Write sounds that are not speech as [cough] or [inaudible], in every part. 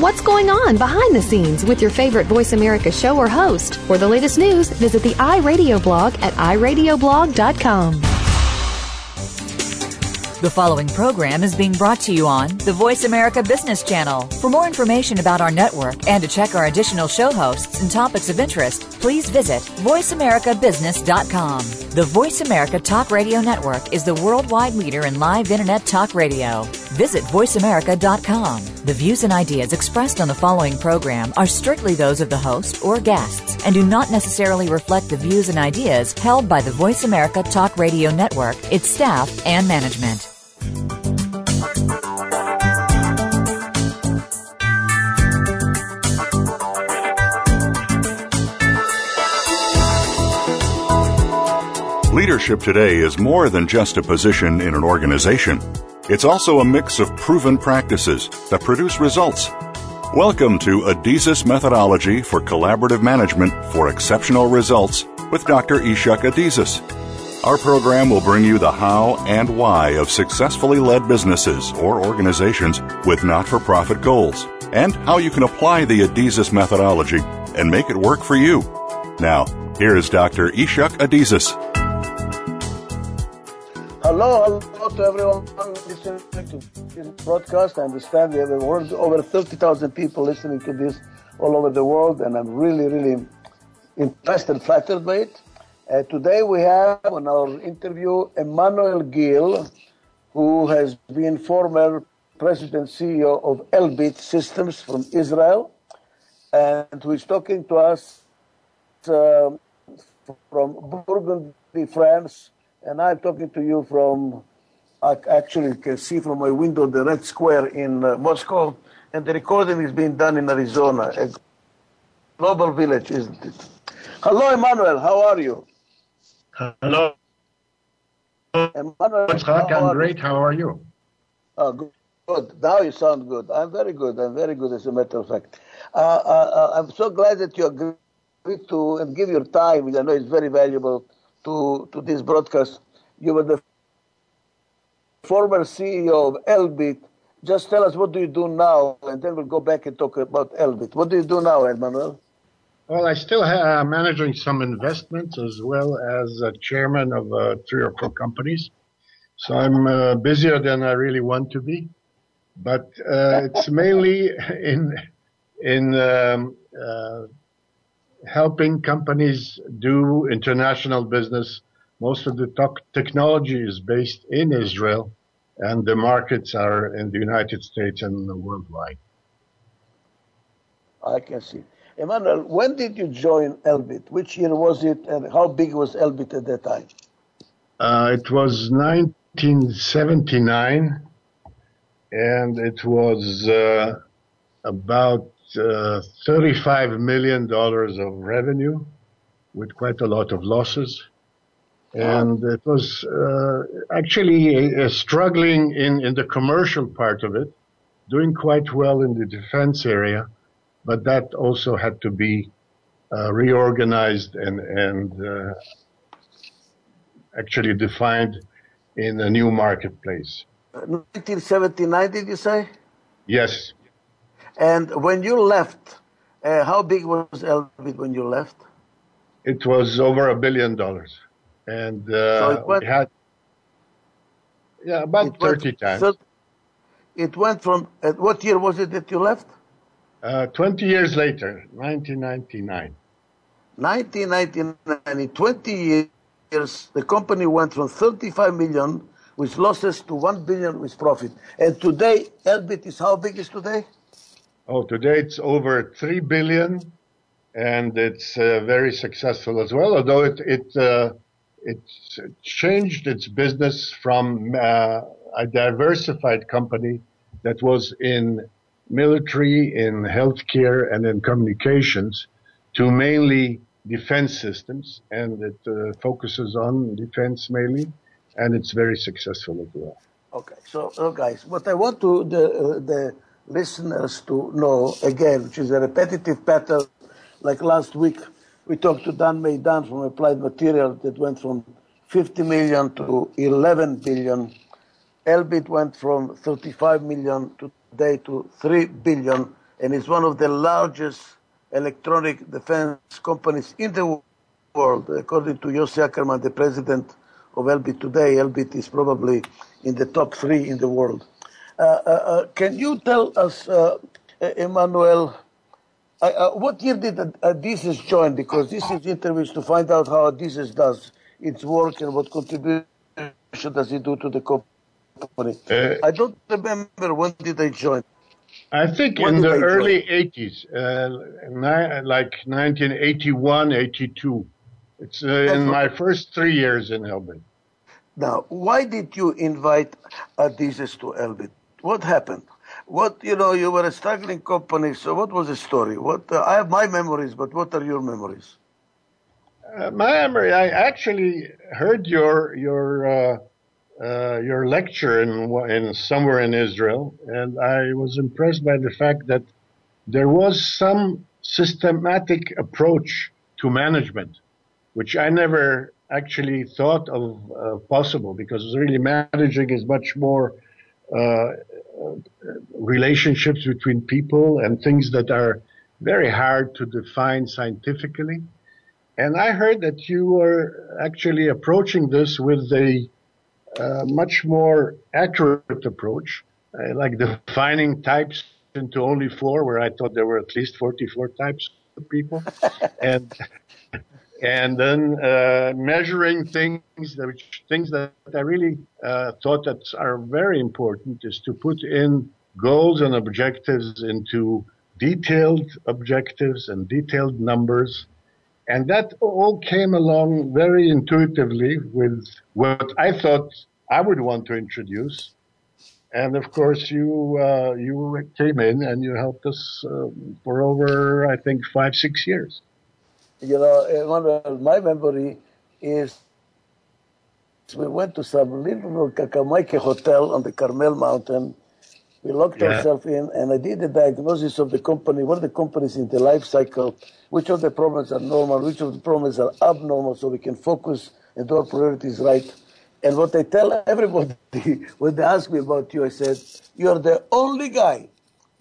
What's going on behind the scenes with your favorite Voice America show or host? For the latest news, visit the iRadio blog at iradioblog.com. The following program is being brought to you on the Voice America Business Channel. For more information about our network and to check our additional show hosts and topics of interest, please visit VoiceAmericaBusiness.com. The Voice America Talk Radio Network is the worldwide leader in live Internet talk radio. Visit VoiceAmerica.com. The views and ideas expressed on the following program are strictly those of the host or guests and do not necessarily reflect the views and ideas held by the Voice America Talk Radio Network, its staff, and management. Leadership today is more than just a position in an organization. It's also a mix of proven practices that produce results. Welcome to Adizes Methodology for Collaborative Management for Exceptional Results with Dr. Ichak Adizes. Our program will bring you the how and why of successfully led businesses or organizations with not for profit goals, and how you can apply the Adizes methodology and make it work for you. Now, here is Dr. Ichak Adizes. Hello, hello to everyone listening to this broadcast. I understand we have over 30,000 people listening to this all over the world, and I'm really, really impressed and flattered by it. Uh, today we have on our interview Emmanuel Gill, who has been former president CEO of Elbit Systems from Israel, and who is talking to us uh, from Burgundy, France and I'm talking to you from, I actually can see from my window the Red Square in uh, Moscow, and the recording is being done in Arizona, a global village, isn't it? Hello, Emmanuel, how are you? Hello. Emmanuel, how I'm great, how are you? Oh, good. Good. Now you sound good. I'm very good. I'm very good, as a matter of fact. Uh, uh, uh I'm so glad that you agreed to and give your time. I know it's very valuable to, to this broadcast. You were the former CEO of Elbit. Just tell us what do you do now, and then we'll go back and talk about Elbit. What do you do now, Emmanuel? Well, I still am managing some investments as well as a chairman of uh, three or four companies. So I'm uh, busier than I really want to be, but uh, it's mainly [laughs] in in um, uh, helping companies do international business. Most of the technology is based in Israel, and the markets are in the United States and worldwide. I can see. Emmanuel, when did you join Elbit? Which year was it, and how big was Elbit at that time? Uh, it was 1979, and it was uh, about uh, $35 million of revenue with quite a lot of losses. And it was uh, actually uh, struggling in, in the commercial part of it, doing quite well in the defense area, but that also had to be uh, reorganized and, and uh, actually defined in a new marketplace. 1979, did you say? Yes. And when you left, uh, how big was Elbit when you left? It was over a billion dollars, and uh, so went, we had yeah about thirty times. So it went from uh, what year was it that you left? Uh, Twenty years later, 1999. 1999. In 20 years, the company went from 35 million with losses to 1 billion with profit. And today, Elbit is how big is today? Oh, today it's over three billion, and it's uh, very successful as well. Although it it uh, it changed its business from uh, a diversified company that was in military, in healthcare, and in communications to mainly defense systems, and it uh, focuses on defense mainly, and it's very successful as well. Okay, so, so guys, what I want to the uh, the listeners to know again, which is a repetitive pattern. Like last week, we talked to Dan Maydan from Applied Material that went from 50 million to 11 billion. Elbit went from 35 million today to 3 billion and it's one of the largest electronic defense companies in the world. According to Yossi Ackerman, the president of Elbit today, Elbit is probably in the top three in the world. Uh, uh, uh can you tell us, uh, Emmanuel, uh, what year did Adizes join? Because this is interviews to find out how Adizes does its work and what contribution does it do to the company. I don't remember when did they join. I think when in the early join? 80s, like 1981, 82. It's uh, in my first three years in Elbit. Now, why did you invite Adizes to Elbit? What happened? What you know, you were a struggling company. So, what was the story? What uh, I have my memories, but what are your memories? Uh, my memory. I actually heard your your uh, uh, your lecture in in somewhere in Israel, and I was impressed by the fact that there was some systematic approach to management which I never actually thought of uh, possible because really managing is much more uh, relationships between people and things that are very hard to define scientifically. And I heard that you were actually approaching this with a uh, much more accurate approach, uh, like defining types into only four, where I thought there were at least 44 types of people. [laughs] and and then uh, measuring things that which, things that I really uh, thought that are very important is to put in goals and objectives into detailed objectives and detailed numbers. And that all came along very intuitively with what I thought I would want to introduce. And of course, you uh, you came in and you helped us uh, for over, I think, five six years you know, eh, one of my memory is we went to some little Kakamaike hotel on the Carmel Mountain. We locked yeah. ourselves in, and I did the diagnosis of the company, what are the companies in the life cycle, which of the problems are normal, which of the problems are abnormal, so we can focus and do our priorities right. And what I tell everybody [laughs] when they ask me about you, I said, you're the only guy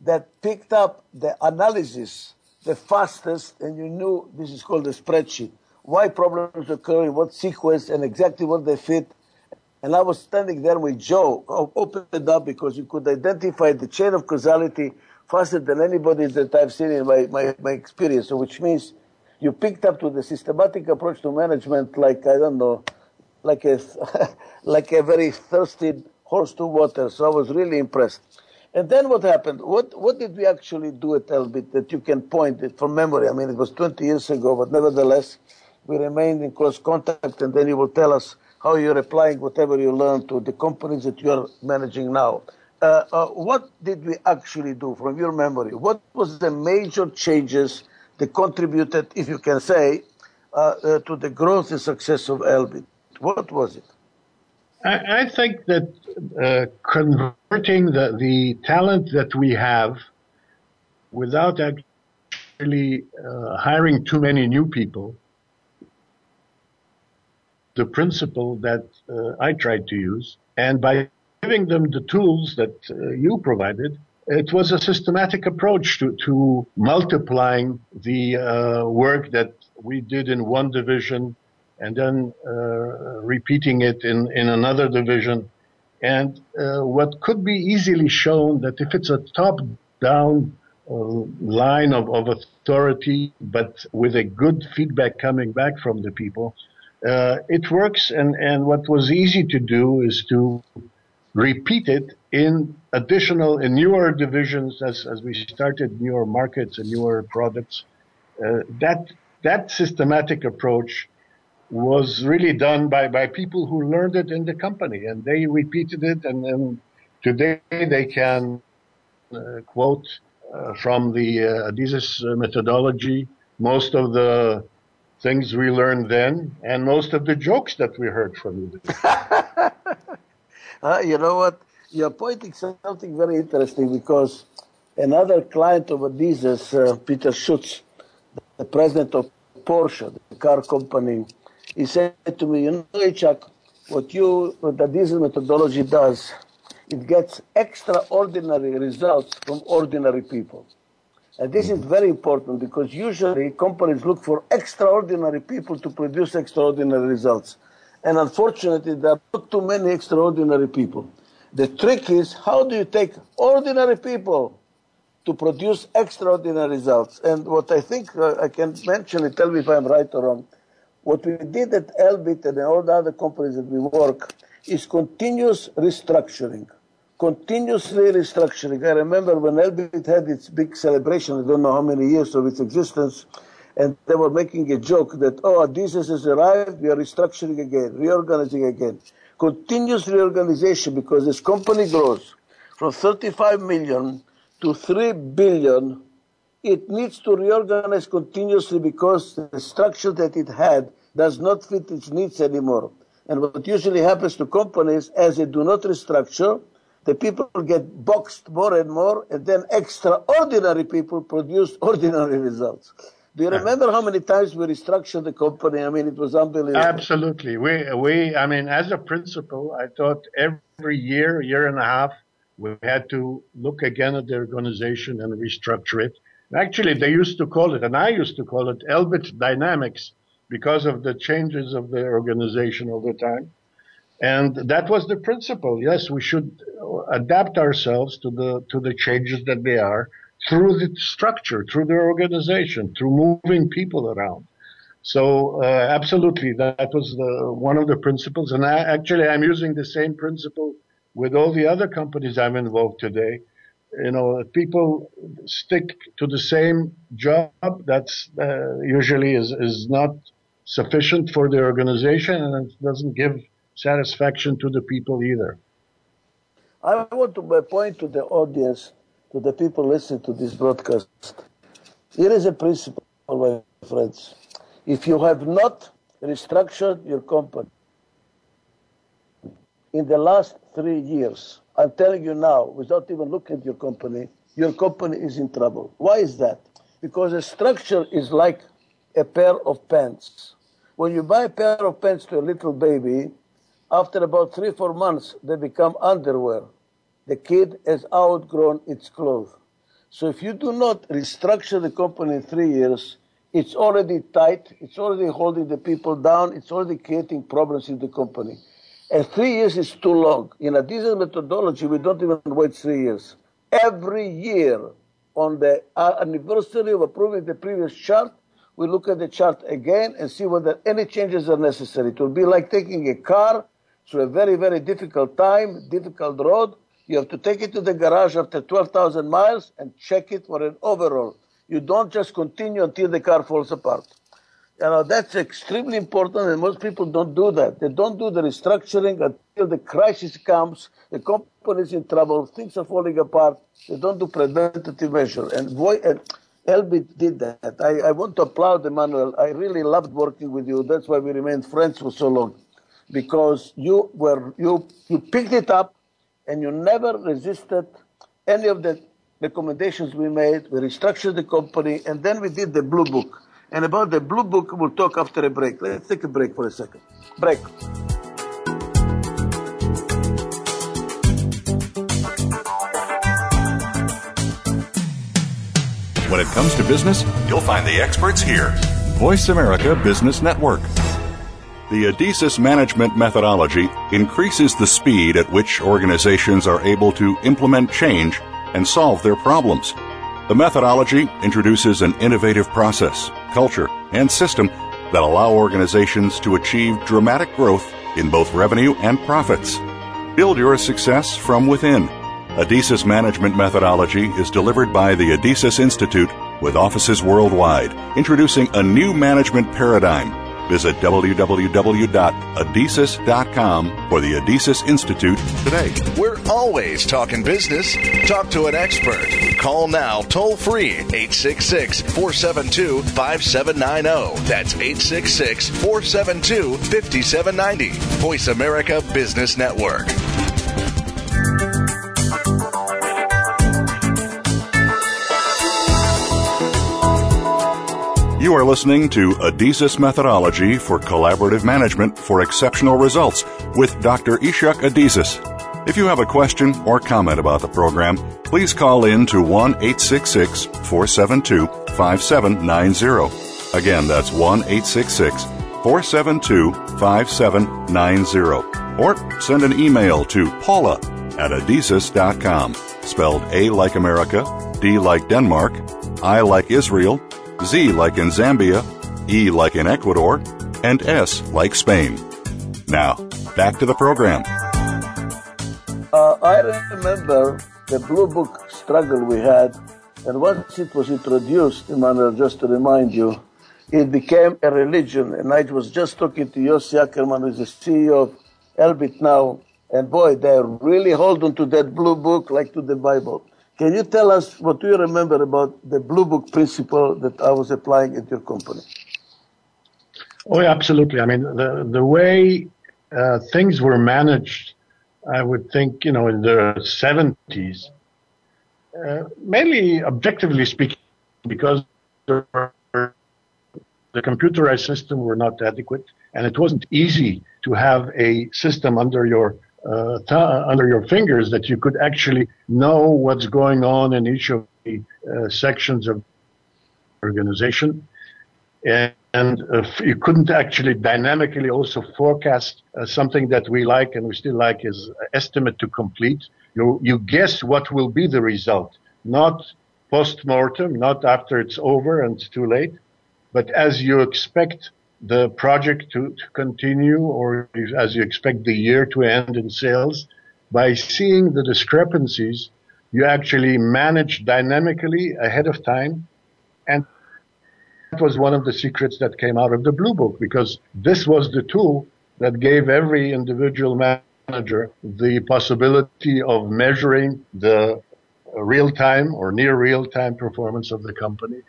that picked up the analysis the fastest, and you knew this is called a spreadsheet. Why problems occur in what sequence and exactly what they fit. And I was standing there with Joe, opened up because you could identify the chain of causality faster than anybody that I've seen in my, my, my experience. So which means you picked up to the systematic approach to management like, I don't know, like a, [laughs] like a very thirsty horse to water. So I was really impressed. And then what happened? What what did we actually do at Elbit that you can point it from memory? I mean, it was 20 years ago, but nevertheless, we remained in close contact, and then you will tell us how you're applying whatever you learned to the companies that you're managing now. Uh, uh, what did we actually do from your memory? What was the major changes that contributed, if you can say, uh, uh to the growth and success of Elbit? What was it? I, I think that uh, converting the, the talent that we have without actually uh, hiring too many new people, the principle that uh, I tried to use, and by giving them the tools that uh, you provided, it was a systematic approach to, to multiplying the uh, work that we did in one division and then uh, repeating it in, in another division. And uh, what could be easily shown that if it's a top down uh, line of, of authority, but with a good feedback coming back from the people, uh, it works. And, and what was easy to do is to repeat it in additional, in newer divisions as, as we started newer markets and newer products. Uh, that, that systematic approach was really done by, by people who learned it in the company and they repeated it and, and today they can uh, quote uh, from the uh, Adizes methodology most of the things we learned then and most of the jokes that we heard from you. [laughs] uh, you know what? You're pointing something very interesting because another client of Adizes, uh, Peter Schutz, the president of Porsche, the car company, he said to me, you know, Chuck, what you, what the Adizes methodology does, it gets extraordinary results from ordinary people. And this is very important because usually companies look for extraordinary people to produce extraordinary results. And unfortunately, there are not too many extraordinary people. The trick is how do you take ordinary people to produce extraordinary results? And what I think uh, I can mention, tell me if I'm right or wrong. What we did at Elbit and all the other companies that we work is continuous restructuring continuously restructuring. I remember when Elbit had its big celebration, I don't know how many years of its existence, and they were making a joke that, oh, Adizes has arrived, we are restructuring again, reorganizing again. Continuous reorganization because this company grows from 35 million to 3 billion. It needs to reorganize continuously because the structure that it had does not fit its needs anymore. And what usually happens to companies as they do not restructure, the people get boxed more and more, and then extraordinary people produce [laughs] ordinary results. Do you remember how many times we restructured the company? I mean, it was unbelievable. Absolutely. We, we, I mean, as a principal, I thought every year, year and a half, we had to look again at the organization and restructure it. Actually, they used to call it, and I used to call it Elbit Dynamics because of the changes of the organization over time. And that was the principle. Yes, we should adapt ourselves to the to the changes that they are through the structure, through the organization, through moving people around. So uh, absolutely, that was the, one of the principles. And I, actually, I'm using the same principle with all the other companies I'm involved today. You know, people stick to the same job. That's uh, usually is is not sufficient for the organization, and it doesn't give satisfaction to the people either. I want to point to the audience, to the people listening to this broadcast. Here is a principle, my friends. If you have not restructured your company in the last three years, I'm telling you now, without even looking at your company, your company is in trouble. Why is that? Because a structure is like a pair of pants. When you buy a pair of pants to a little baby, after about three, four months, they become underwear. The kid has outgrown its clothes. So if you do not restructure the company in three years, it's already tight, it's already holding the people down, it's already creating problems in the company. And three years is too long. In Adizes methodology, we don't even wait three years. Every year, on the uh, anniversary of approving the previous chart, we look at the chart again and see whether any changes are necessary. It will be like taking a car through a very, very difficult time, difficult road. You have to take it to the garage after 12,000 miles and check it for an overhaul. You don't just continue until the car falls apart. You know, that's extremely important and most people don't do that. They don't do the restructuring until the crisis comes, the company is in trouble, things are falling apart. They don't do preventative measure. And boy, and Elbit did that. I, I want to applaud Emmanuel. I really loved working with you. That's why we remained friends for so long because you were you you picked it up and you never resisted any of the recommendations we made. We restructured the company and then we did the blue book. And about the blue book, we'll talk after a break. Let's take a break for a second. Break. When it comes to business, you'll find the experts here. Voice America Business Network. The Adizes management methodology increases the speed at which organizations are able to implement change and solve their problems. The methodology introduces an innovative process, culture, and system that allow organizations to achieve dramatic growth in both revenue and profits. Build your success from within. Adizes management methodology is delivered by the Adizes Institute with offices worldwide, introducing a new management paradigm Visit www.adizes.com for the Adizes Institute today. We're always talking business. Talk to an expert. Call now toll free 866 472 5790. That's 866 472 5790. Voice America Business Network. You are listening to Adizes Methodology for Collaborative Management for Exceptional Results with Dr. Ichak Adizes. If you have a question or comment about the program, please call in to 1 866 472 5790. Again, that's 1 866 472 5790. Or send an email to paula at adizes.com, spelled A like America, D like Denmark, I like Israel, Z like in Zambia, E like in Ecuador, and S like Spain. Now, back to the program. Uh, I remember the Blue Book struggle we had, and once it was introduced, Emmanuel, just to remind you, it became a religion. And I was just talking to Yossi Ackerman, who's the CEO of Elbit now, and boy, they're really hold on to that Blue Book like to the Bible. Can you tell us what you remember about the Blue Book principle that I was applying at your company? Oh, yeah, absolutely. I mean, the the way uh, things were managed I would think, you know, in the 70s, uh, mainly objectively speaking, because the computerized system were not adequate, and it wasn't easy to have a system under your uh, th- under your fingers that you could actually know what's going on in each of the uh, sections of organization. And and uh, you couldn't actually dynamically also forecast uh, something that we like and we still like is estimate to complete. You, you guess what will be the result, not post-mortem, not after it's over and it's too late, but as you expect the project to, to continue or as you expect the year to end in sales, by seeing the discrepancies, you actually manage dynamically ahead of time and that was one of the secrets that came out of the Blue Book because this was the tool that gave every individual manager the possibility of measuring the real time or near real time performance of the company.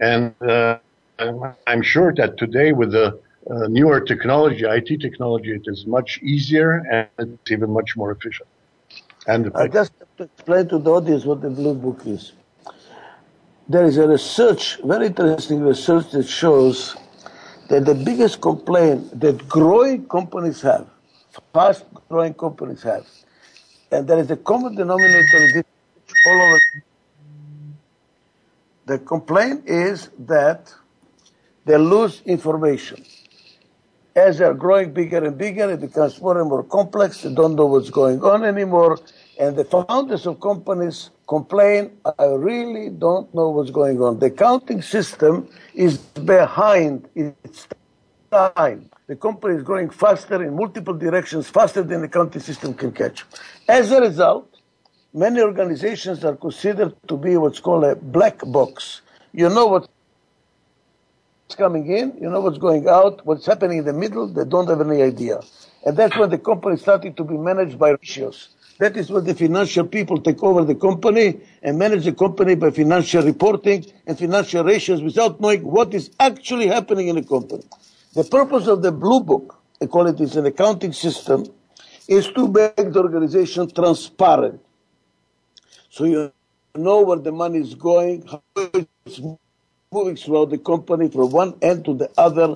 And uh, I'm sure that today with the uh, newer technology, IT technology, it is much easier and it's even much more efficient. And I just have to explain to the audience what the Blue Book is there is a research, very interesting research that shows that the biggest complaint that growing companies have, fast growing companies have, and there is a common denominator all over. The complaint is that they lose information. As they're growing bigger and bigger, it becomes more and more complex. They don't know what's going on anymore. And the founders of companies complain, I really don't know what's going on. The accounting system is behind its time. The company is growing faster in multiple directions, faster than the accounting system can catch. As a result, many organizations are considered to be what's called a black box. You know what's coming in, you know what's going out, what's happening in the middle, they don't have any idea. And that's when the company started to be managed by ratios. That is when the financial people take over the company and manage the company by financial reporting and financial ratios without knowing what is actually happening in the company. The purpose of the Blue Book, I call it is an accounting system, is to make the organization transparent. So you know where the money is going, how it's moving throughout the company from one end to the other,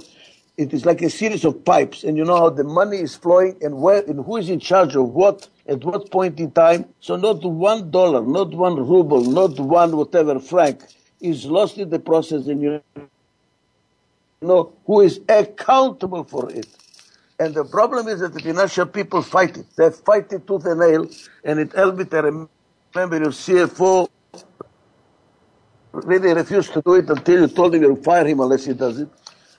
it is like a series of pipes, and you know how the money is flowing and where and who is in charge of what at what point in time. So not one dollar, not one ruble, not one whatever franc is lost in the process, and you know who is accountable for it. And the problem is that the financial people fight it. They fight it tooth and nail, and it Elbit, I remember your CFO really refused to do it until you told him you'll fire him unless he does it.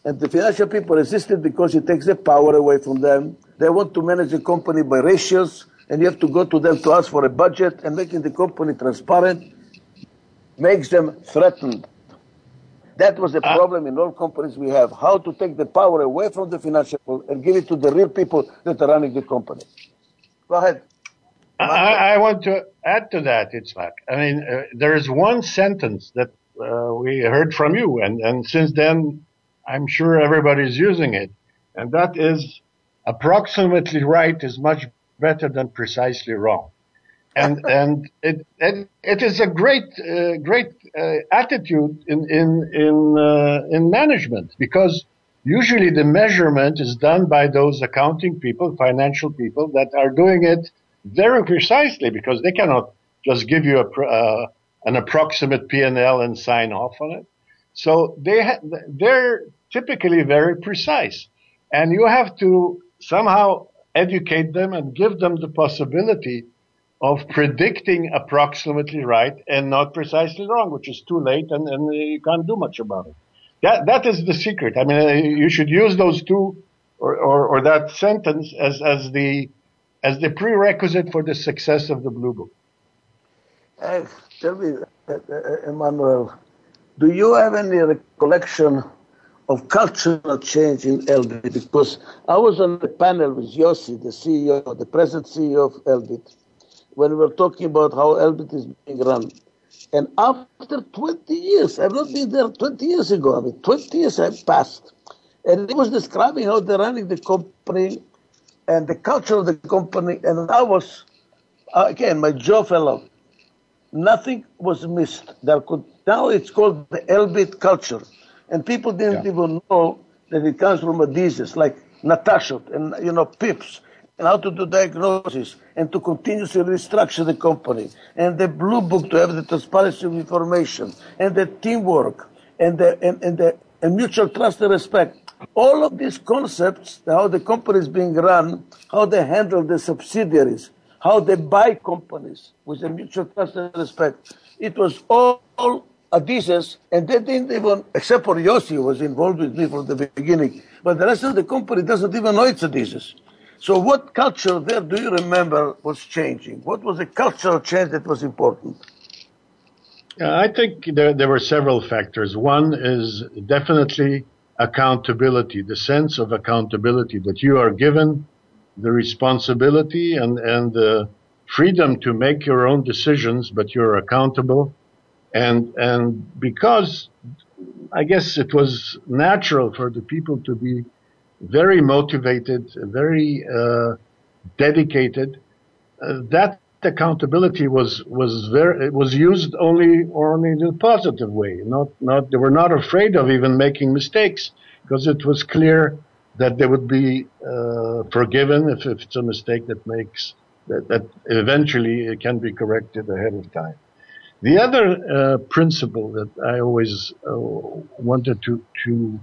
And the financial people resisted because it takes the power away from them. They want to manage the company by ratios, and you have to go to them to ask for a budget, and making the company transparent makes them threatened. That was the uh, problem in all companies we have. How to take the power away from the financial people and give it to the real people that are running the company. Go ahead. I, I want to add to that, Itzhak. I mean, uh, there is one sentence that uh, we heard from you, and, and since then I'm sure everybody's using it. And that is approximately right is much better than precisely wrong. And, [laughs] and it, it, it is a great, uh, great uh, attitude in, in, in, uh, in management because usually the measurement is done by those accounting people, financial people that are doing it very precisely because they cannot just give you a, uh, an approximate P&L and sign off on it. So they ha- they're typically very precise, and you have to somehow educate them and give them the possibility of predicting approximately right and not precisely wrong, which is too late and, and you can't do much about it. That that is the secret. I mean, you should use those two or, or, or that sentence as, as the as the prerequisite for the success of the Blue Book. Uh, tell me, uh, uh, Emmanuel, do you have any recollection of cultural change in Elbit? Because I was on the panel with Yossi, the CEO, the present CEO of Elbit, when we were talking about how Elbit is being run. And after 20 years, I've not been there 20 years ago, I mean, 20 years have passed. And he was describing how they're running the company and the culture of the company. And I was, uh, again, my jaw fell off. Nothing was missed. There could, now it's called the Elbit culture. And people didn't yeah. even know that it comes from Adizes, like Natasha and, you know, Pips and how to do diagnosis and to continuously restructure the company and the blue book to have the transparency of information and the teamwork and the, and, and the and mutual trust and respect. All of these concepts, how the company is being run, how they handle the subsidiaries, how they buy companies with a mutual trust and respect. It was all, all Adizes, and they didn't even, except for Yossi, who was involved with me from the beginning, but the rest of the company doesn't even know it's Adizes. So what culture there do you remember was changing? What was the cultural change that was important? I think there, there were several factors. One is definitely accountability, the sense of accountability that you are given the responsibility and, and the freedom to make your own decisions, but you're accountable. And, and because I guess it was natural for the people to be very motivated, very uh, dedicated. Uh, that accountability was was very it was used only only in a positive way. Not not they were not afraid of even making mistakes because it was clear that they would be uh, forgiven if, if it's a mistake that makes that, that eventually it can be corrected ahead of time. The other uh, principle that I always uh, wanted to to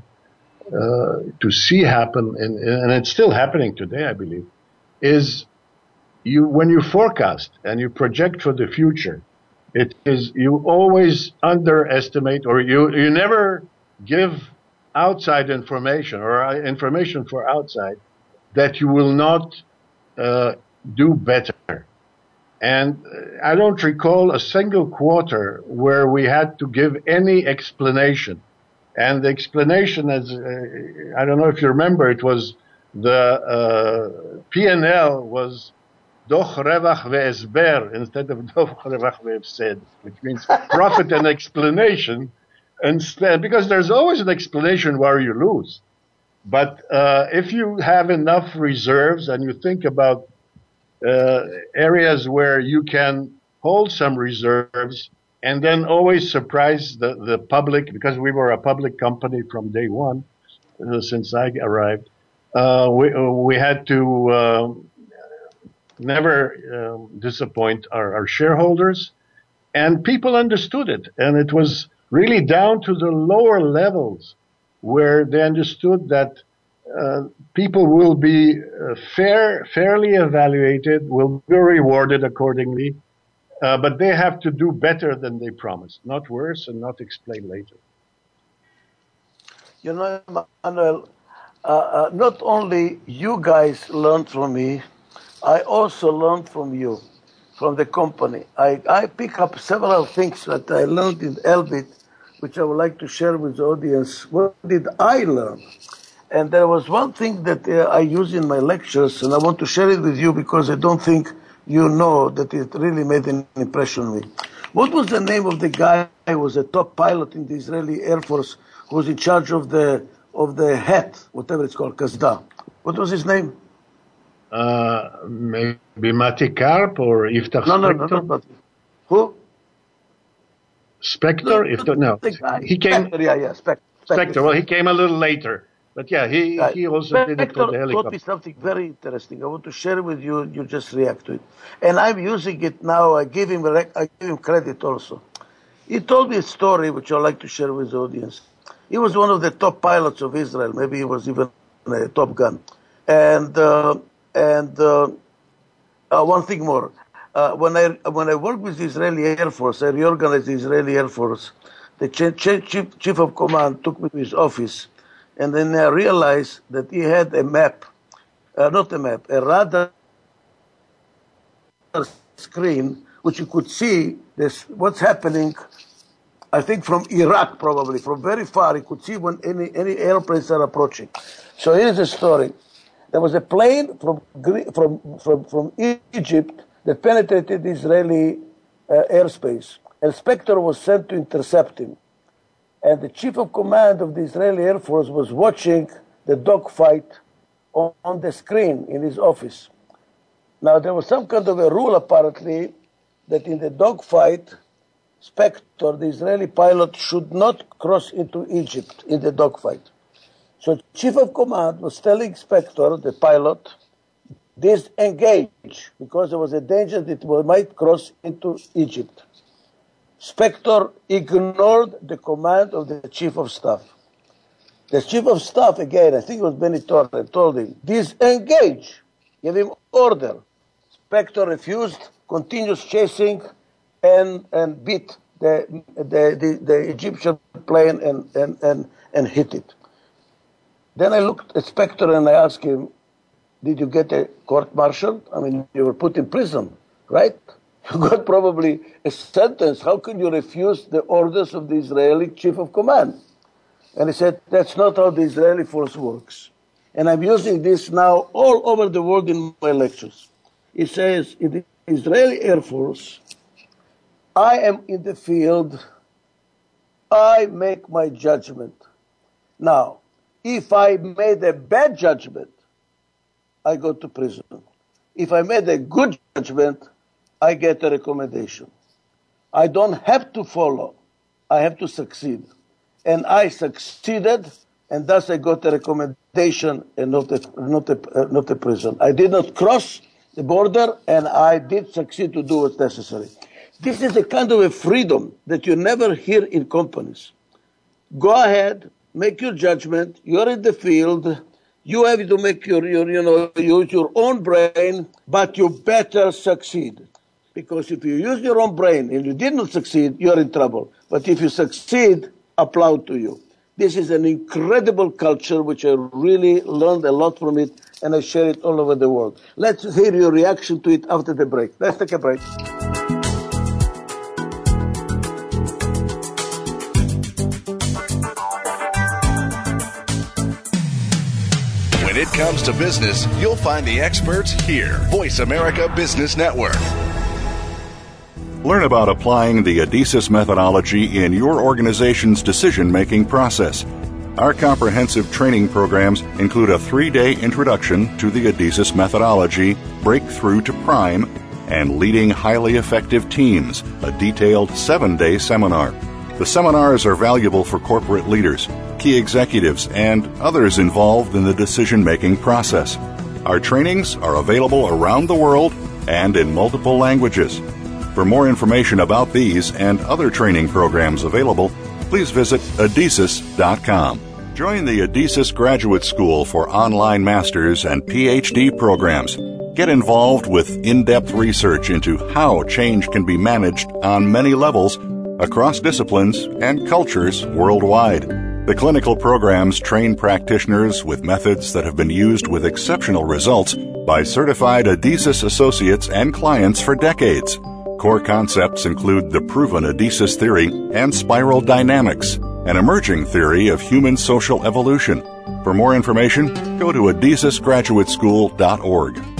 uh, to see happen, and, and it's still happening today, I believe, is you when you forecast and you project for the future, it is you always underestimate or you you never give outside information or uh, information for outside that you will not uh, do better. And uh, I don't recall a single quarter where we had to give any explanation and the explanation is, uh, I don't know if you remember, it was the uh, P&L was doch revach ve'esber instead of doch revach ve'efsed, which means profit and explanation. Instead, because there's always an explanation where you lose. But uh, if you have enough reserves and you think about uh, areas where you can hold some reserves, and then always surprise the, the public because we were a public company from day one uh, since I arrived. Uh, we, we had to uh, never um, disappoint our, our, shareholders, and people understood it. And it was really down to the lower levels where they understood that uh, people will be uh, fair, fairly evaluated, will be rewarded accordingly, uh, but they have to do better than they promised, not worse and not explain later. You know, Manuel, uh, uh, not only you guys learned from me, I also learned from you, from the company. I, I pick up several things that I learned in Elbit, which I would like to share with the audience. What did I learn? And there was one thing that uh, I use in my lectures, and I want to share it with you because I don't think you know that it really made an impression on me. What was the name of the guy who was a top pilot in the Israeli Air Force who was in charge of the of the hat, whatever it's called, Kasda? What was his name? Uh, maybe Mati Karp or Iftach no, no, no, no, no. Who? Spector? No, If no. The guy. He came. Spector, yeah, yeah, Spector. Spector. Well, he came a little later. But yeah, he, Right. he also did it for the taught me something very interesting. I want to share with you. You just react to it, and I'm using it now. I give him rec- I give him credit also. He told me a story which I'd like to share with the audience. He was one of the top pilots of Israel. Maybe he was even a top gun. And uh, and uh, uh, one thing more. Uh, when I when I worked with the Israeli Air Force, I reorganized the Israeli Air Force. The ch- ch- chief, chief of command took me to his office, and then I realized that he had a map, not a map, a radar screen which you could see this what's happening. I think from Iraq, probably from very far, you could see when any any airplanes are approaching. So here's the story. There was a plane from from from from Egypt that penetrated Israeli uh, airspace. A Spector was sent to intercept him, and the chief of command of the Israeli Air Force was watching the dogfight on, on the screen in his office. Now there was some kind of a rule apparently that in the dogfight, Spector, the Israeli pilot, should not cross into Egypt in the dogfight. So chief of command was telling Spector, the pilot, disengage because there was a danger that we might cross into Egypt. Spector ignored the command of the chief of staff. The chief of staff, again, I think it was Benny told him, disengage, give him order. Spector refused, continues chasing, and, and beat the, the, the, the Egyptian plane and, and, and, and hit it. Then I looked at Spector and I asked him, did you get a court martial? I mean, you were put in prison, right? [laughs] You got probably a sentence. How can you refuse the orders of the Israeli chief of command? And he said, that's not how the Israeli force works. And I'm using this now all over the world in my lectures. He says, in the Israeli Air Force, I am in the field, I make my judgment. Now, if I made a bad judgment, I go to prison. If I made a good judgment, I get a recommendation. I don't have to follow, I have to succeed. And I succeeded, and thus I got a recommendation and not a, not a, uh, not a prison. I did not cross the border, and I did succeed to do what's necessary. This is a kind of a freedom that you never hear in companies. Go ahead, make your judgment. You're in the field. You have to make your, your, you know, use your own brain, but you better succeed. Because if you use your own brain and you did not succeed, you're in trouble. But if you succeed, applaud to you. This is an incredible culture which I really learned a lot from it and I share it all over the world. Let's hear your reaction to it after the break. Let's take a break. Comes to business, you'll find the experts here. Voice America Business Network. Learn about applying the Adizes methodology in your organization's decision making process. Our comprehensive training programs include a three day introduction to the Adizes methodology, Breakthrough to Prime, and Leading Highly Effective Teams, a detailed seven day seminar. The seminars are valuable for corporate leaders, key executives, and others involved in the decision making process. Our trainings are available around the world and in multiple languages. For more information about these and other training programs available, please visit adizes.com. Join the Adizes Graduate School for online masters and PhD programs. Get involved with in depth research into how change can be managed on many levels across disciplines and cultures worldwide. The clinical programs train practitioners with methods that have been used with exceptional results by certified Adizes associates and clients for decades. Core concepts include the proven Adizes theory and spiral dynamics, an emerging theory of human social evolution. For more information, go to adizesgraduateschool.org.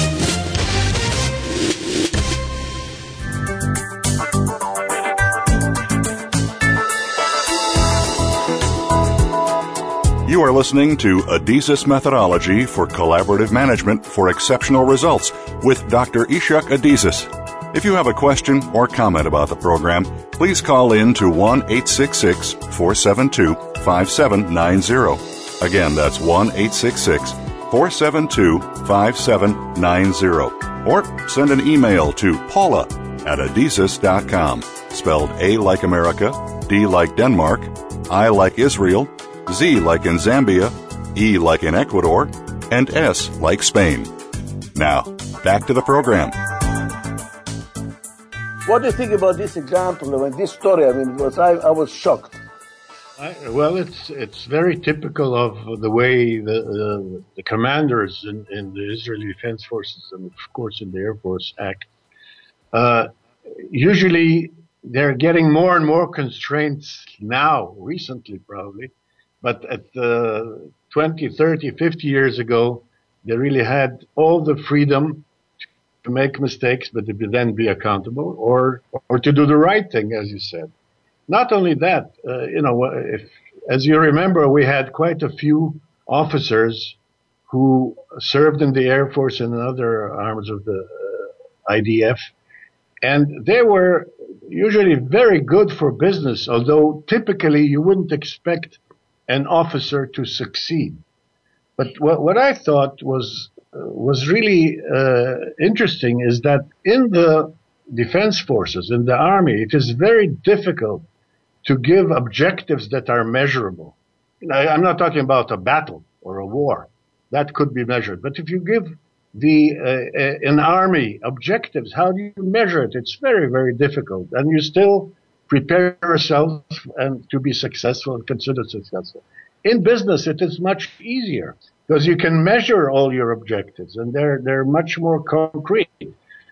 You are listening to Adizes Methodology for Collaborative Management for Exceptional Results with Dr. Ichak Adizes. If you have a question or comment about the program, please call in to 1 866 472 5790. Again, that's 1 866 472 5790. Or send an email to paula at adizes.com, spelled A like America, D like Denmark, I like Israel, Z like in Zambia, E like in Ecuador, and S like Spain. Now, back to the program. What do you think about this example? I mean, this story, I mean, was I, I was shocked. I, well, it's it's very typical of the way the uh, the commanders in, in, the Israeli Defense Forces and of course in the Air Force act. Uh, usually, they're getting more and more constraints now, recently probably, but at uh, 20, 30, 50 years ago, they really had all the freedom to make mistakes, but to then be accountable, or or to do the right thing, as you said. Not only that, uh, you know, if as you remember, we had quite a few officers who served in the Air Force and other arms of the uh, IDF, and they were usually very good for business, although typically you wouldn't expect an officer to succeed. But what, what I thought was was really uh, interesting is that in the defense forces, in the army, it is very difficult to give objectives that are measurable. I'm not talking about a battle or a war that could be measured, but if you give the uh, uh, an army objectives, how do you measure it? It's very very difficult, and you still prepare yourself and to be successful and considered successful. In business, it is much easier because you can measure all your objectives and they're, they're much more concrete.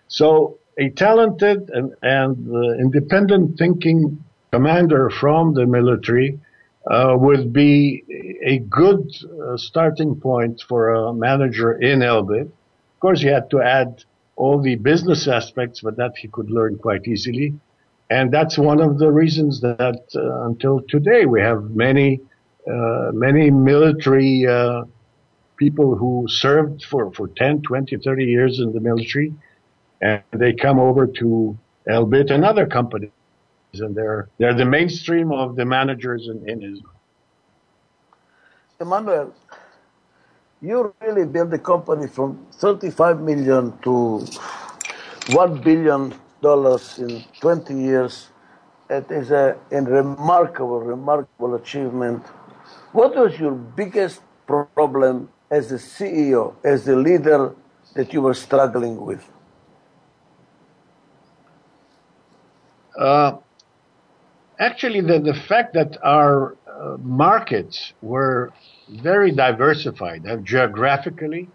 So a talented and, and uh, independent thinking commander from the military uh, would be a good uh, starting point for a manager in Elbit. Of course, he had to add all the business aspects, but that he could learn quite easily. And that's one of the reasons that uh, until today we have many, uh, many military uh, people who served for, for 10, 20, 30 years in the military, and they come over to Elbit and other companies, and they're they're the mainstream of the managers in, in Israel. Emmanuel, you really built the company from 35 million to 1 billion dollars in 20 years. It is a, a remarkable, remarkable achievement. What was your biggest problem as a CEO, as a leader that you were struggling with? Uh, actually, the, the fact that our uh, markets were very diversified uh, geographically,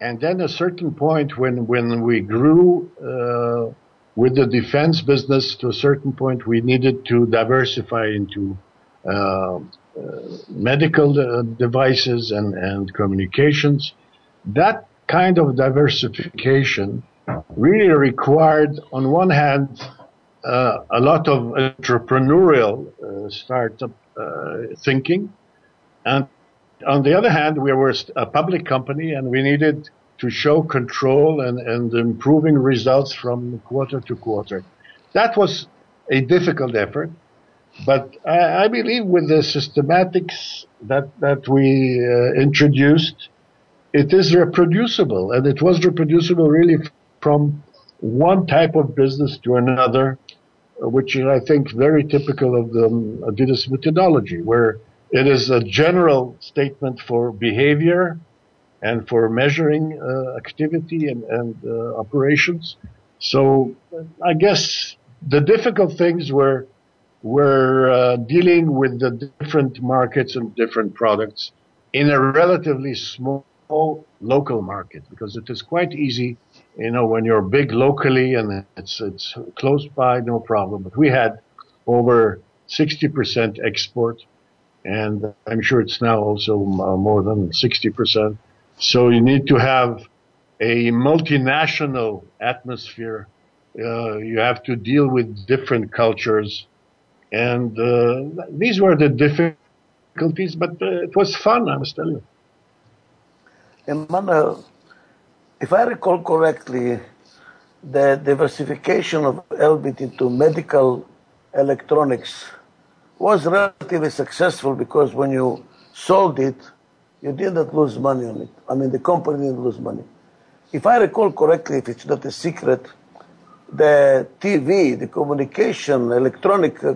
and then a certain point when, when we grew uh, with the defense business to a certain point, we needed to diversify into uh, uh, medical uh, devices and, and communications. That kind of diversification really required, on one hand, uh, a lot of entrepreneurial uh, startup uh, thinking, and on the other hand, we were a public company and we needed to show control and, and improving results from quarter to quarter. That was a difficult effort, but I, I believe with the systematics that, that we uh, introduced, it is reproducible and it was reproducible really from one type of business to another, which is, I think, very typical of the Adizes methodology, where it is a general statement for behavior and for measuring uh, activity and, and uh, operations. So I guess the difficult things were were uh, dealing with the different markets and different products in a relatively small local market because it is quite easy, you know, when you're big locally and it's it's close by, no problem. But we had over 60% export, and I'm sure it's now also uh, more than 60%. So you need to have a multinational atmosphere. Uh, you have to deal with different cultures. And uh, these were the difficulties, but uh, it was fun, I must tell you. Emmanuel, if I recall correctly, the diversification of Elbit into medical electronics was relatively successful because when you sold it, you didn't lose money on it. I mean, the company didn't lose money. If I recall correctly, if it's not a secret, the TV, the communication, electronic uh,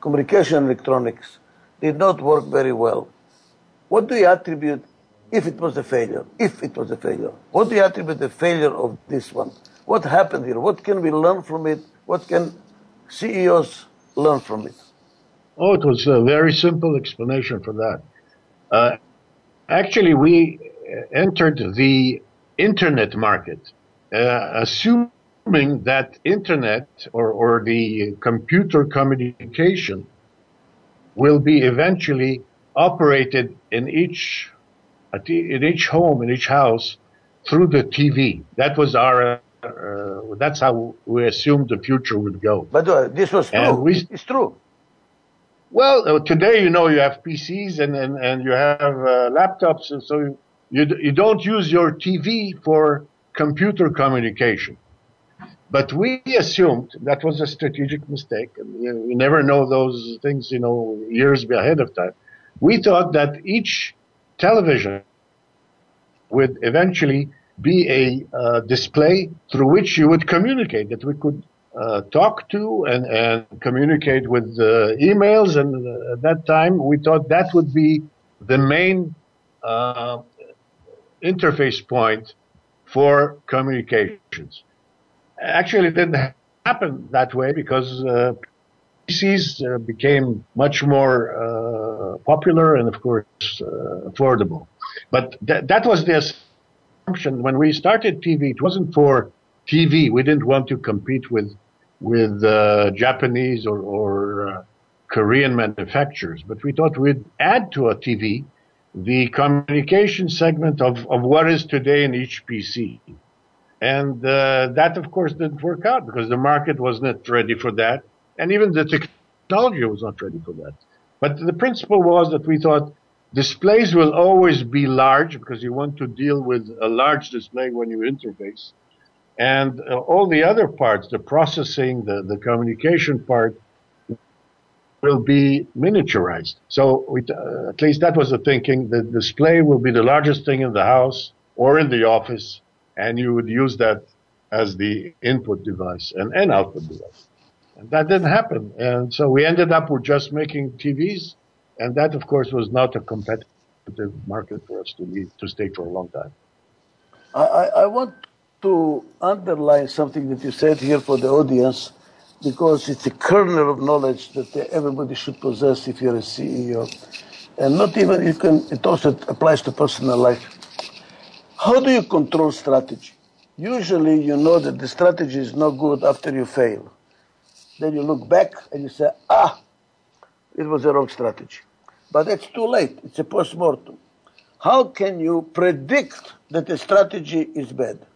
communication electronics, did not work very well. What do you attribute if it was a failure? If it was a failure, what do you attribute the failure of this one? What happened here? What can we learn from it? What can CEOs learn from it? Oh, it was a very simple explanation for that. Uh, actually, we entered the internet market, uh, assuming that internet or, or the computer communication will be eventually operated in each in each home in each house through the TV. That was our uh, that's how we assumed the future would go. But uh, this was true. We, it's true. Well, uh, today you know you have PCs and and, and you have uh, laptops, and so you, you don't use your TV for computer communication. But we assumed that was a strategic mistake, you, you never know those things, you know, years ahead of time. We thought that each television would eventually be a uh, display through which you would communicate, that we could uh, talk to and, and communicate with uh, emails. And at that time, we thought that would be the main uh, interface point for communications actually it didn't happen that way because uh, PCs uh, became much more uh, popular and, of course, affordable. But th- that was the assumption when we started TV. It wasn't for TV. We didn't want to compete with with uh, Japanese or, or uh, Korean manufacturers, but we thought we'd add to a TV the communication segment of, of what is today in each PC. And uh, that, of course, didn't work out because the market was not ready for that. And even the technology was not ready for that. But the principle was that we thought displays will always be large because you want to deal with a large display when you interface. And uh, all the other parts, the processing, the, the communication part, will be miniaturized. So we, uh, at least that was the thinking. The display will be the largest thing in the house or in the office and you would use that as the input device and, and output device. And that didn't happen. And so we ended up with just making TVs. And that, of course, was not a competitive market for us to, to stay for a long time. I, I want to underline something that you said here for the audience because it's a kernel of knowledge that everybody should possess if you're a CEO. And not even you can, it also applies to personal life. How do you control strategy? Usually you know that the strategy is not good after you fail. Then you look back and you say, ah, it was a wrong strategy. But it's too late. It's a post-mortem. How can you predict that a strategy is bad?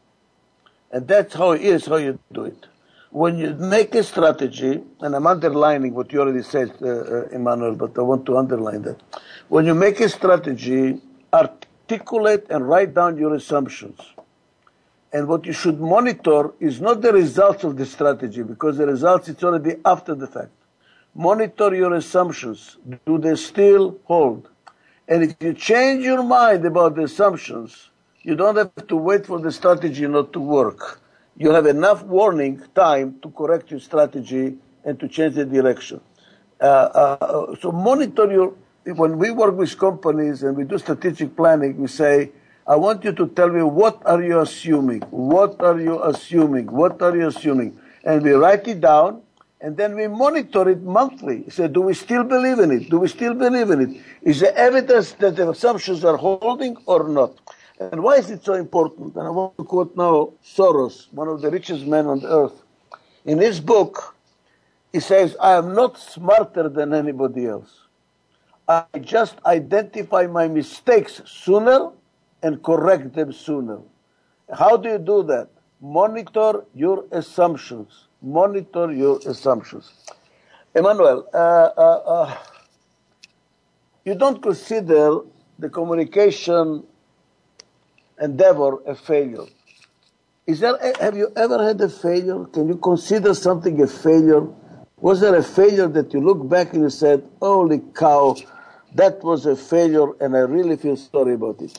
And that's how it is, how you do it. When you make a strategy, and I'm underlining what you already said, uh, uh, Emmanuel, but I want to underline that. When you make a strategy, articulate and write down your assumptions. And what you should monitor is not the results of the strategy, because the results it's already after the fact. Monitor your assumptions. Do they still hold? And if you change your mind about the assumptions, you don't have to wait for the strategy not to work. You have enough warning time to correct your strategy and to change the direction. Uh, uh, so monitor your when we work with companies and we do strategic planning, we say, I want you to tell me what are you assuming? What are you assuming? What are you assuming? And we write it down and then we monitor it monthly. Say, do we still believe in it? Do we still believe in it? Is there evidence that the assumptions are holding or not? And why is it so important? And I want to quote now Soros, one of the richest men on earth. In his book, he says, I am not smarter than anybody else. I just identify my mistakes sooner and correct them sooner. How do you do that? Monitor your assumptions. Monitor your assumptions. Emmanuel, uh, uh, uh, you don't consider the communication endeavor a failure. Is there, have you ever had a failure? Can you consider something a failure? Was there a failure that you look back and you said, holy cow, that was a failure and I really feel sorry about it?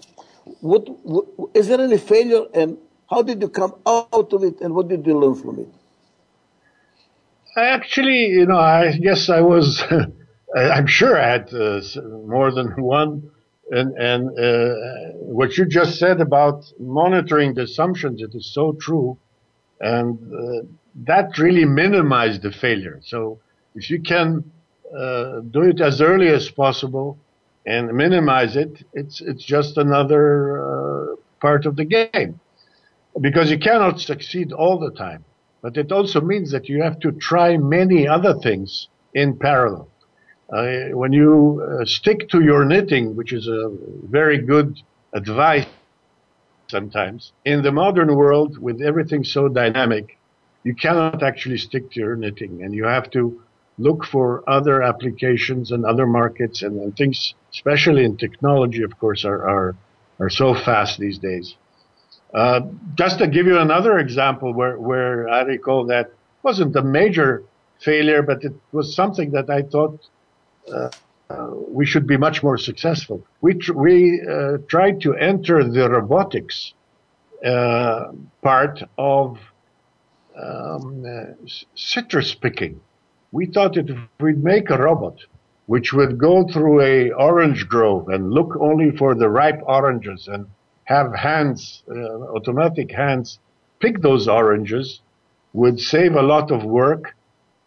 What, what, is there any failure and how did you come out of it and what did you learn from it? I actually, you know, I guess I was, [laughs] I'm sure I had uh, more than one and and uh, what you just said about monitoring the assumptions, it is so true, and uh, that really minimized the failure. So if you can uh, do it as early as possible and minimize it, it's it's just another uh, part of the game, because you cannot succeed all the time. But it also means that you have to try many other things in parallel. Uh, when you uh, stick to your knitting, which is a very good advice sometimes, in the modern world with everything so dynamic, you cannot actually stick to your knitting and you have to look for other applications and other markets and, and things, especially in technology, of course, are, are, are so fast these days. Uh, just to give you another example where, where I recall that wasn't a major failure, but it was something that I thought we should be much more successful. We tr- we uh, tried to enter the robotics uh, part of um, citrus picking. We thought that if we'd make a robot which would go through a orange grove and look only for the ripe oranges and have hands, uh, automatic hands, pick those oranges, would save a lot of work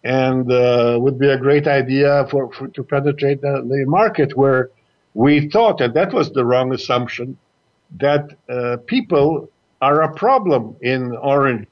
and uh, would be a great idea for, for to penetrate the, the, market where we thought, and that was the wrong assumption, that uh, people are a problem in orange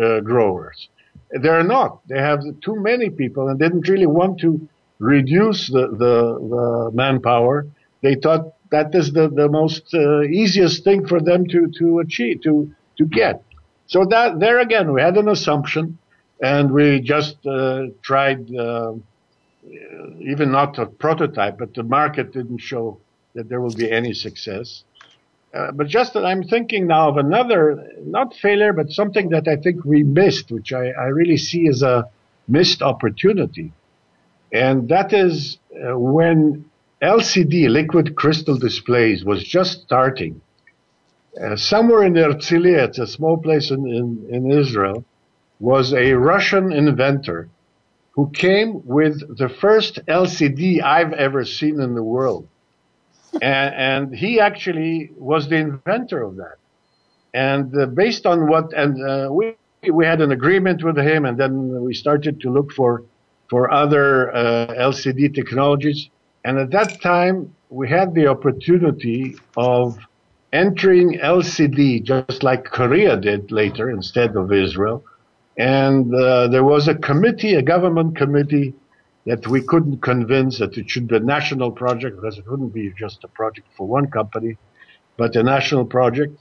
uh, growers. They're not. They have too many people and didn't really want to reduce the, the, the manpower. They thought that is the, the most uh, easiest thing for them to, to achieve, to, to get. So that there again, we had an assumption and we just uh, tried, uh, even not a prototype, but the market didn't show that there will be any success. Uh, but just that I'm thinking now of another, not failure, but something that I think we missed, which I, I really see as a missed opportunity. And that is uh, when LCD, liquid crystal displays, was just starting. Uh, somewhere in Herzliya, it's a small place in, in, in Israel, was a Russian inventor who came with the first LCD I've ever seen in the world. and, and, he actually was the inventor of that. And uh, based on what, and uh, we, we had an agreement with him and then we started to look for, for other uh, LCD technologies. And at that time, we had the opportunity of entering LCD just like Korea did later instead of Israel and uh, there was a committee, a government committee, that we couldn't convince that it should be a national project because it wouldn't be just a project for one company, but a national project.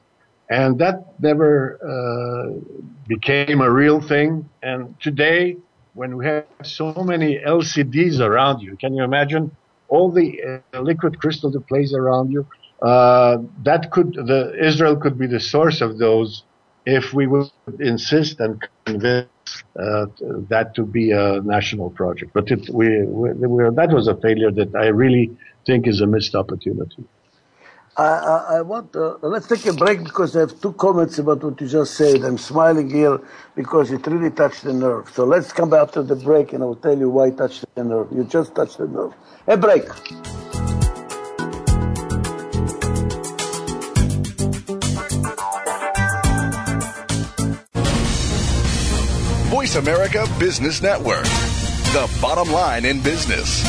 And that never uh, became a real thing. And today, when we have so many LCDs around you, can you imagine all the uh, liquid crystal displays around you? Uh, that could the Israel could be the source of those if we would insist and convince uh, that to be a national project. But it, we, we, we, that was a failure that I really think is a missed opportunity. I, I, want uh, let's take a break because I have two comments about what you just said. I'm smiling here because it really touched the nerve. So let's come back after the break and I will tell you why it touched the nerve. You just touched the nerve. A break. Voice America Business Network, the bottom line in business.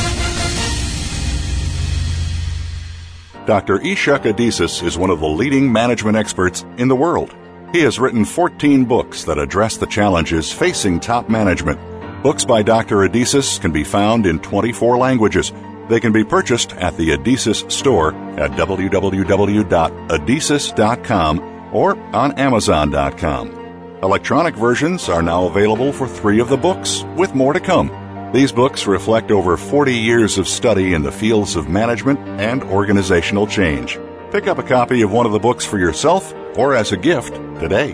Dr. Ichak Adizes is one of the leading management experts in the world. He has written 14 books that address the challenges facing top management. Books by Dr. Adizes can be found in 24 languages. They can be purchased at the Adizes store at www.adizes.com or on amazon.com. Electronic versions are now available for three of the books, with more to come. These books reflect over 40 years of study in the fields of management and organizational change. Pick up a copy of one of the books for yourself or as a gift today.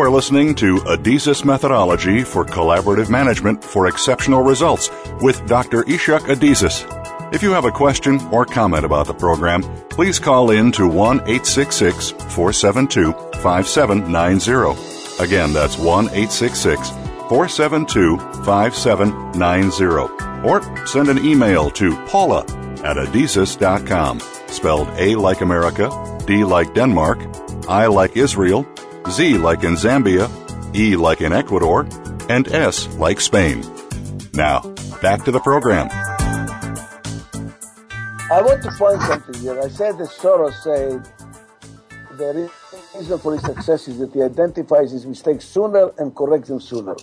You are listening to Adizes Methodology for Collaborative Management for Exceptional Results with Dr. Ichak Adizes. If you have a question or comment about the program, please call in to 1 866 472 5790. Again, that's 1 866 472 5790. Or send an email to paula at adizes.com, spelled A like America, D like Denmark, I like Israel, Z like in Zambia, E like in Ecuador, and S like Spain. Now, back to the program. I want to point something here. I said that Soros said the reason for his success is that he identifies his mistakes sooner and corrects them sooner.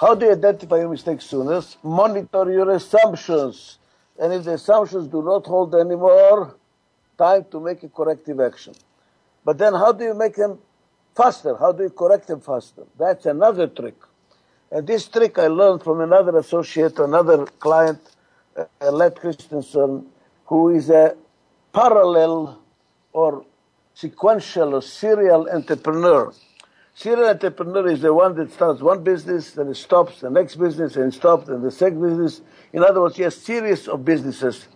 How do you identify your mistakes sooner? Monitor your assumptions. And if the assumptions do not hold anymore, time to make a corrective action. But then how do you make them faster. How do you correct them faster? That's another trick. And this trick I learned from another associate, another client, uh, Led Christensen, who is a parallel or sequential or serial entrepreneur. Serial entrepreneur is the one that starts one business, then it stops, the next business, and stops, and the second business. In other words, he has series of businesses.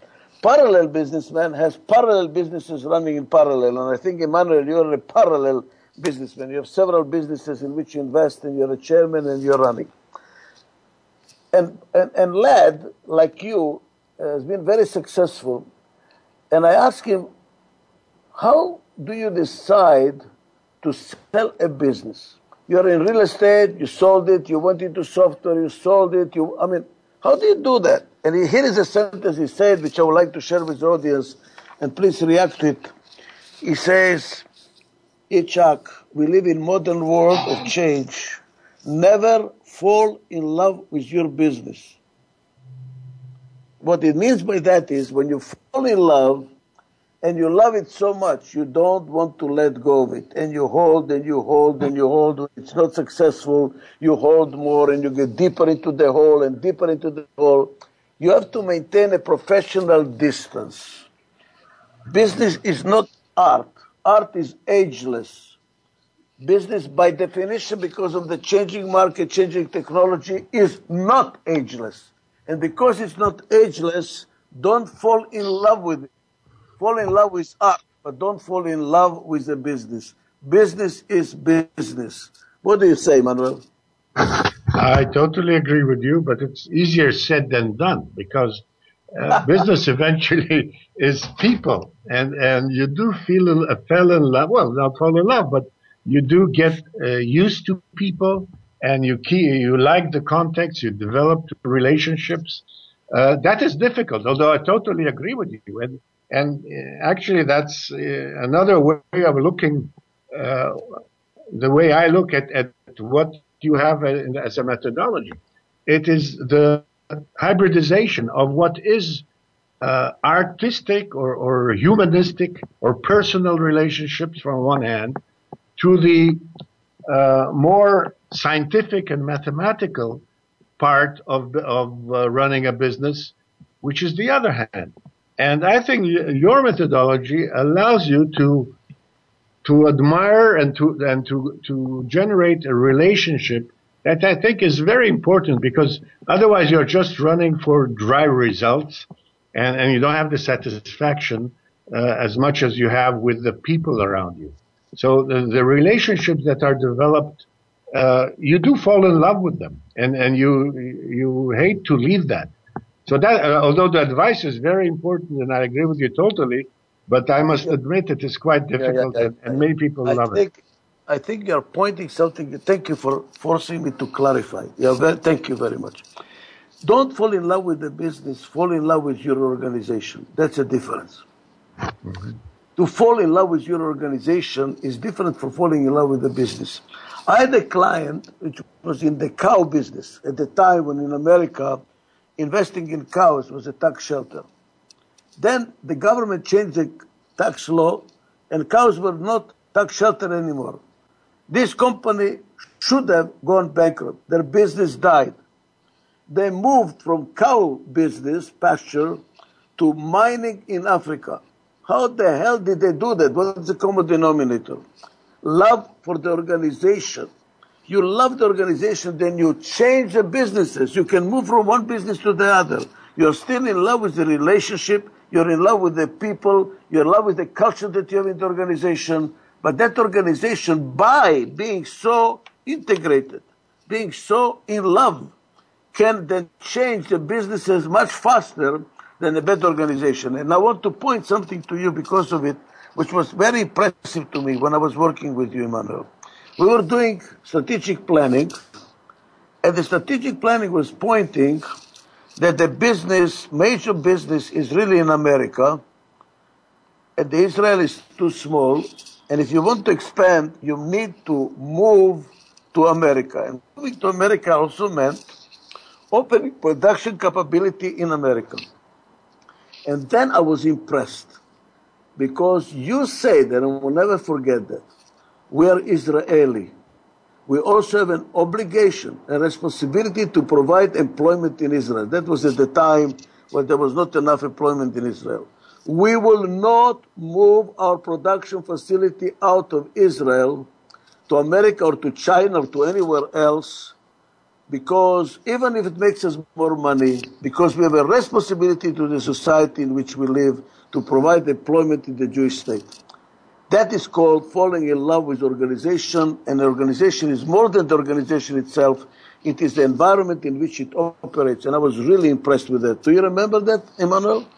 Parallel businessman has parallel businesses running in parallel, and I think, Emmanuel, you're a parallel businessman. You have several businesses in which you invest, and you're a chairman, and you're running. And, and, and Led, like you, has been very successful. And I asked him, how do you decide to sell a business? You're in real estate, you sold it, you went into software, you sold it, you, I mean, how do you do that? And he, here is a sentence he said, which I would like to share with the audience, and please react to it. He says, Ichak, we live in modern world of [coughs] change. Never fall in love with your business. What it means by that is when you fall in love and you love it so much, you don't want to let go of it. And you hold and you hold and you [coughs] hold. When it's not successful, you hold more and you get deeper into the hole and deeper into the hole. You have to maintain a professional distance. Business is not art art is ageless. Business, by definition, because of the changing market, changing technology, is not ageless. And because it's not ageless, don't fall in love with it. Fall in love with art, but don't fall in love with the business. Business is business. What do you say, Manuel? [laughs] I totally agree with you, but it's easier said than done because uh, business [laughs] eventually is people, and and you do feel a fell in love. Well, not fall in love, but you do get uh, used to people, and you key, you like the context. You develop relationships. Uh, that is difficult. Although I totally agree with you, and and uh, actually that's uh, another way of looking. the way I look at at what you have as a methodology, it is the hybridization of what is uh, artistic or, or, humanistic or personal relationships from one hand to the uh, more scientific and mathematical part of, of uh, running a business, which is the other hand. And I think your methodology allows you to to admire and to and to to generate a relationship that I think is very important because otherwise you're just running for dry results and, and you don't have the satisfaction uh, as much as you have with the people around you. So the, the relationships that are developed, uh, you do fall in love with them and, and you, you hate to leave that. So that, uh, although the advice is very important and I agree with you totally, but I must admit it is quite difficult yeah, yeah, and, and, many people I love think, it. I think you're pointing something. Thank you for forcing me to clarify. Very, thank you very much. Don't fall in love with the business, fall in love with your organization. That's a difference. Mm-hmm. To fall in love with your organization is different from falling in love with the business. I had a client which was in the cow business at the time when in America investing in cows was a tax shelter. Then the government changed the tax law and cows were not tax shelter anymore. This company should have gone bankrupt. Their business died. They moved from cow business, pasture, to mining in Africa. How the hell did they do that? What's the common denominator? Love for the organization. You love the organization, then you change the businesses. You can move from one business to the other. You're still in love with the relationship. You're in love with the people. You're in love with the culture that you have in the organization. But that organization, by being so integrated, being so in love, can then change the businesses much faster than a better organization. And I want to point something to you because of it, which was very impressive to me when I was working with you, Emmanuel. We were doing strategic planning, and the strategic planning was pointing that the business, major business, is really in America, and the Israel is too small, and if you want to expand, you need to move to America. And moving to America also meant opening production capability in America. And then I was impressed because you say that, and we'll never forget that, we are Israeli. We also have an obligation, a responsibility to provide employment in Israel. That was at the time when there was not enough employment in Israel. We will not move our production facility out of Israel to America or to China or to anywhere else because even if it makes us more money, because we have a responsibility to the society in which we live to provide employment in the Jewish state. That is called falling in love with organization, and organization is more than the organization itself. It is the environment in which it operates, and I was really impressed with that. Do you remember that, Emmanuel?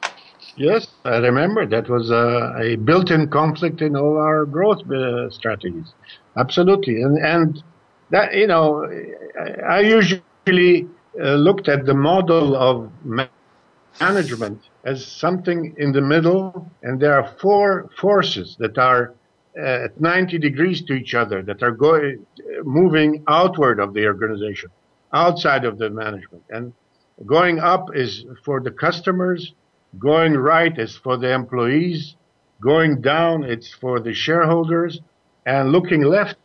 Yes, I remember. That was a, a built-in conflict in all our growth uh, strategies. Absolutely, and and that you know, I usually uh, looked at the model of management as something in the middle, and there are four forces that are uh, at 90 degrees to each other that are going moving outward of the organization, outside of the management, and going up is for the customers Going right is for the employees. Going down, it's for the shareholders. And looking left,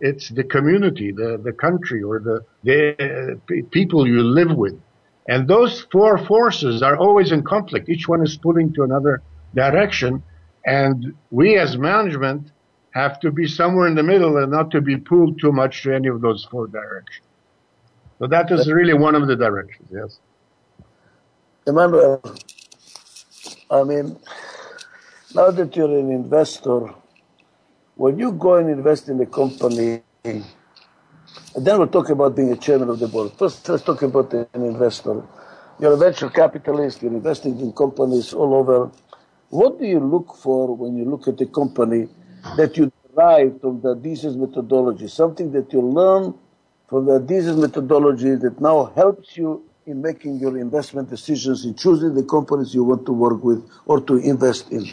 it's the community, the, the country, or the, the uh, people you live with. And those four forces are always in conflict. Each one is pulling to another direction. And we as management have to be somewhere in the middle and not to be pulled too much to any of those four directions. So that is really one of the directions, yes. Emmanuel, I mean, now that you're an investor, when you go and invest in a company, and then we'll talk about being a chairman of the board. First, let's talk about an investor. You're a venture capitalist, you're investing in companies all over. What do you look for when you look at a company that you derive from the Adizes methodology? Something that you learn from the Adizes methodology that now helps you in making your investment decisions, in choosing the companies you want to work with or to invest in?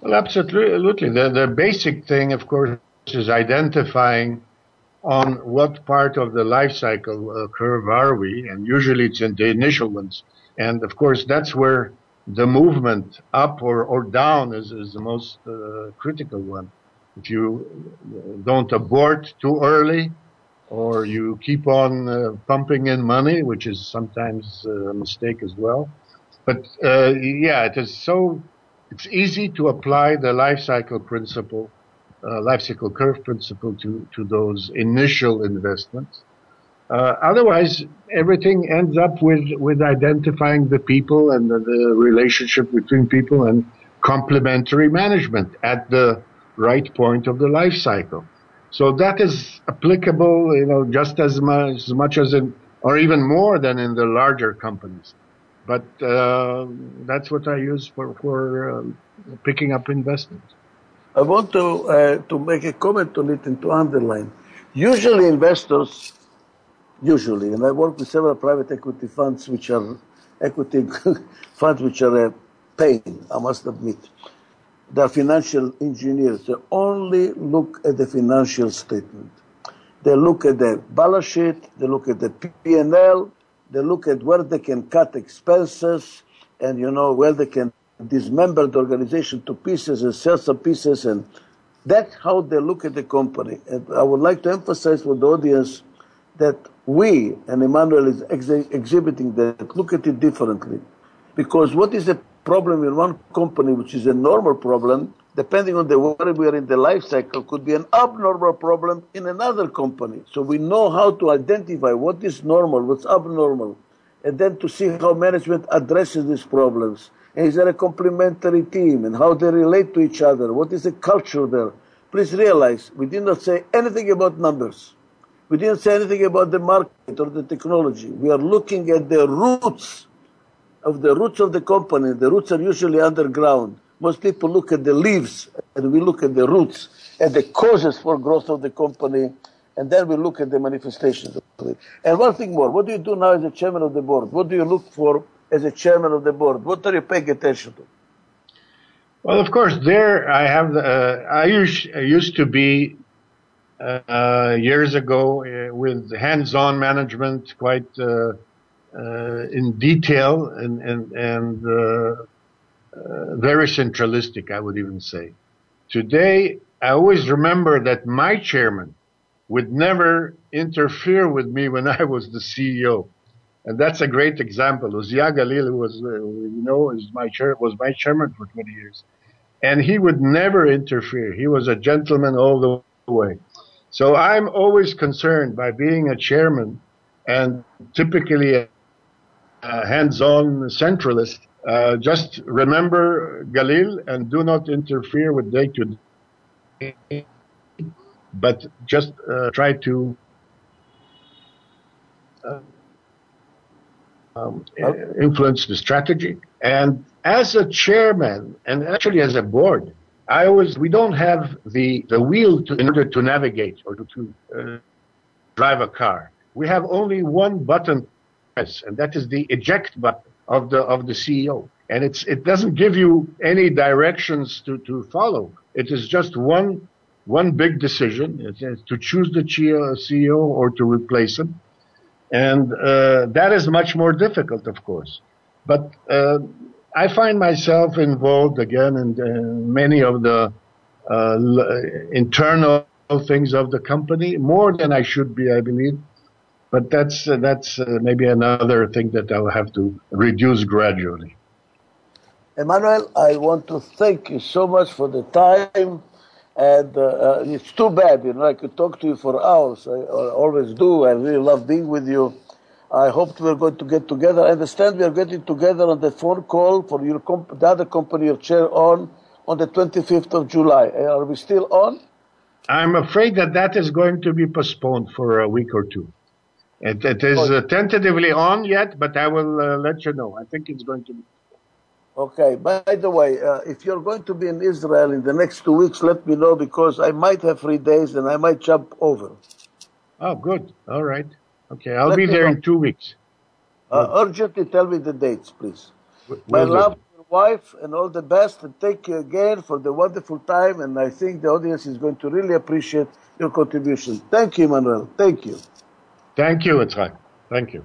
Well, absolutely. The, the basic thing, of course, is identifying on what part of the life cycle uh, curve are we, and usually it's in the initial ones. And of course, that's where the movement up or, or down is, is the most uh, critical one. If you don't abort too early, or you keep on uh, pumping in money, which is sometimes a mistake as well. But uh, yeah, it is so it's easy to apply the life cycle principle, uh, life cycle curve principle to to those initial investments. Uh, otherwise, everything ends up with with identifying the people and the, the relationship between people and complementary management at the right point of the life cycle. So that is applicable, you know, just as much, as much as in, or even more than in the larger companies. But uh, that's what I use for for uh, picking up investments. I want to uh, to make a comment on it and to underline. Usually, investors, usually, and I work with several private equity funds, which are equity [laughs] funds which are a pain, I must admit. They're financial engineers. They only look at the financial statement. They look at the balance sheet. They look at the P&L. They look at where they can cut expenses, and you know where they can dismember the organization to pieces and sell some pieces, and that's how they look at the company. And I would like to emphasize for the audience that we, and Emmanuel is ex- exhibiting that, look at it differently. Because what is a problem in one company, which is a normal problem, depending on the where we are in the life cycle, could be an abnormal problem in another company. So we know how to identify what is normal, what's abnormal, and then to see how management addresses these problems. And is there a complementary team and how they relate to each other? What is the culture there? Please realize we did not say anything about numbers. We didn't say anything about the market or the technology. We are looking at the roots of the roots of the company. The roots are usually underground. Most people look at the leaves and we look at the roots and the causes for growth of the company and then we look at the manifestations of it. And one thing more, what do you do now as a chairman of the board? What do you look for as a chairman of the board? What are you paying attention to? Well, of course, there I have. Uh, I, used, to be uh, years ago uh, with hands-on management, quite uh, uh, in detail and and and uh, very centralistic. I would even say. Today, I always remember that my chairman would never interfere with me when [laughs] I was the CEO. And that's a great example. Uzia Galil was, uh, you know, is my chair, was my chairman for 20 years. And he would never interfere. He was a gentleman all the way. So I'm always concerned by being a chairman and typically a hands-on centralist. Uh, just remember Galil and do not interfere with day to day but just uh, try to uh, um, influence the strategy. And as a chairman, and actually as a board, I always we don't have the the wheel to, in order to navigate or to, to uh, drive a car. We have only one button press, and that is the eject button of the of the CEO. And it's it doesn't give you any directions to to follow. It is just one one big decision is to choose the CEO or to replace him. And uh, that is much more difficult, of course. But uh, I find myself involved again in, in many of the uh, internal things of the company, more than I should be, I believe. But that's uh, that's uh, maybe another thing that I'll have to reduce gradually. Emmanuel, I want to thank you so much for the time and uh, uh, it's too bad, you know, I could talk to you for hours. I, I, always do. I really love being with you. I hope we're going to get together. I understand we are getting together on the phone call for your comp- the other company your chair on on the 25th of July. Uh, are we still on? I'm afraid that that is going to be postponed for a week or two. It, it is uh, tentatively on yet, but I will uh, let you know. I think it's going to be. Okay. By the way, uh, if you're going to be in Israel in the next two weeks, let me know because I might have three days and I might jump over. Oh, good. All right. Okay, I'll let be there know. in two weeks. Uh, urgently tell me the dates, please. My love, your wife, and all the best. And thank you again for the wonderful time. And I think the audience is going to really appreciate your contribution. Thank you, Manuel. Thank you. Thank you, Itzhak. Thank you.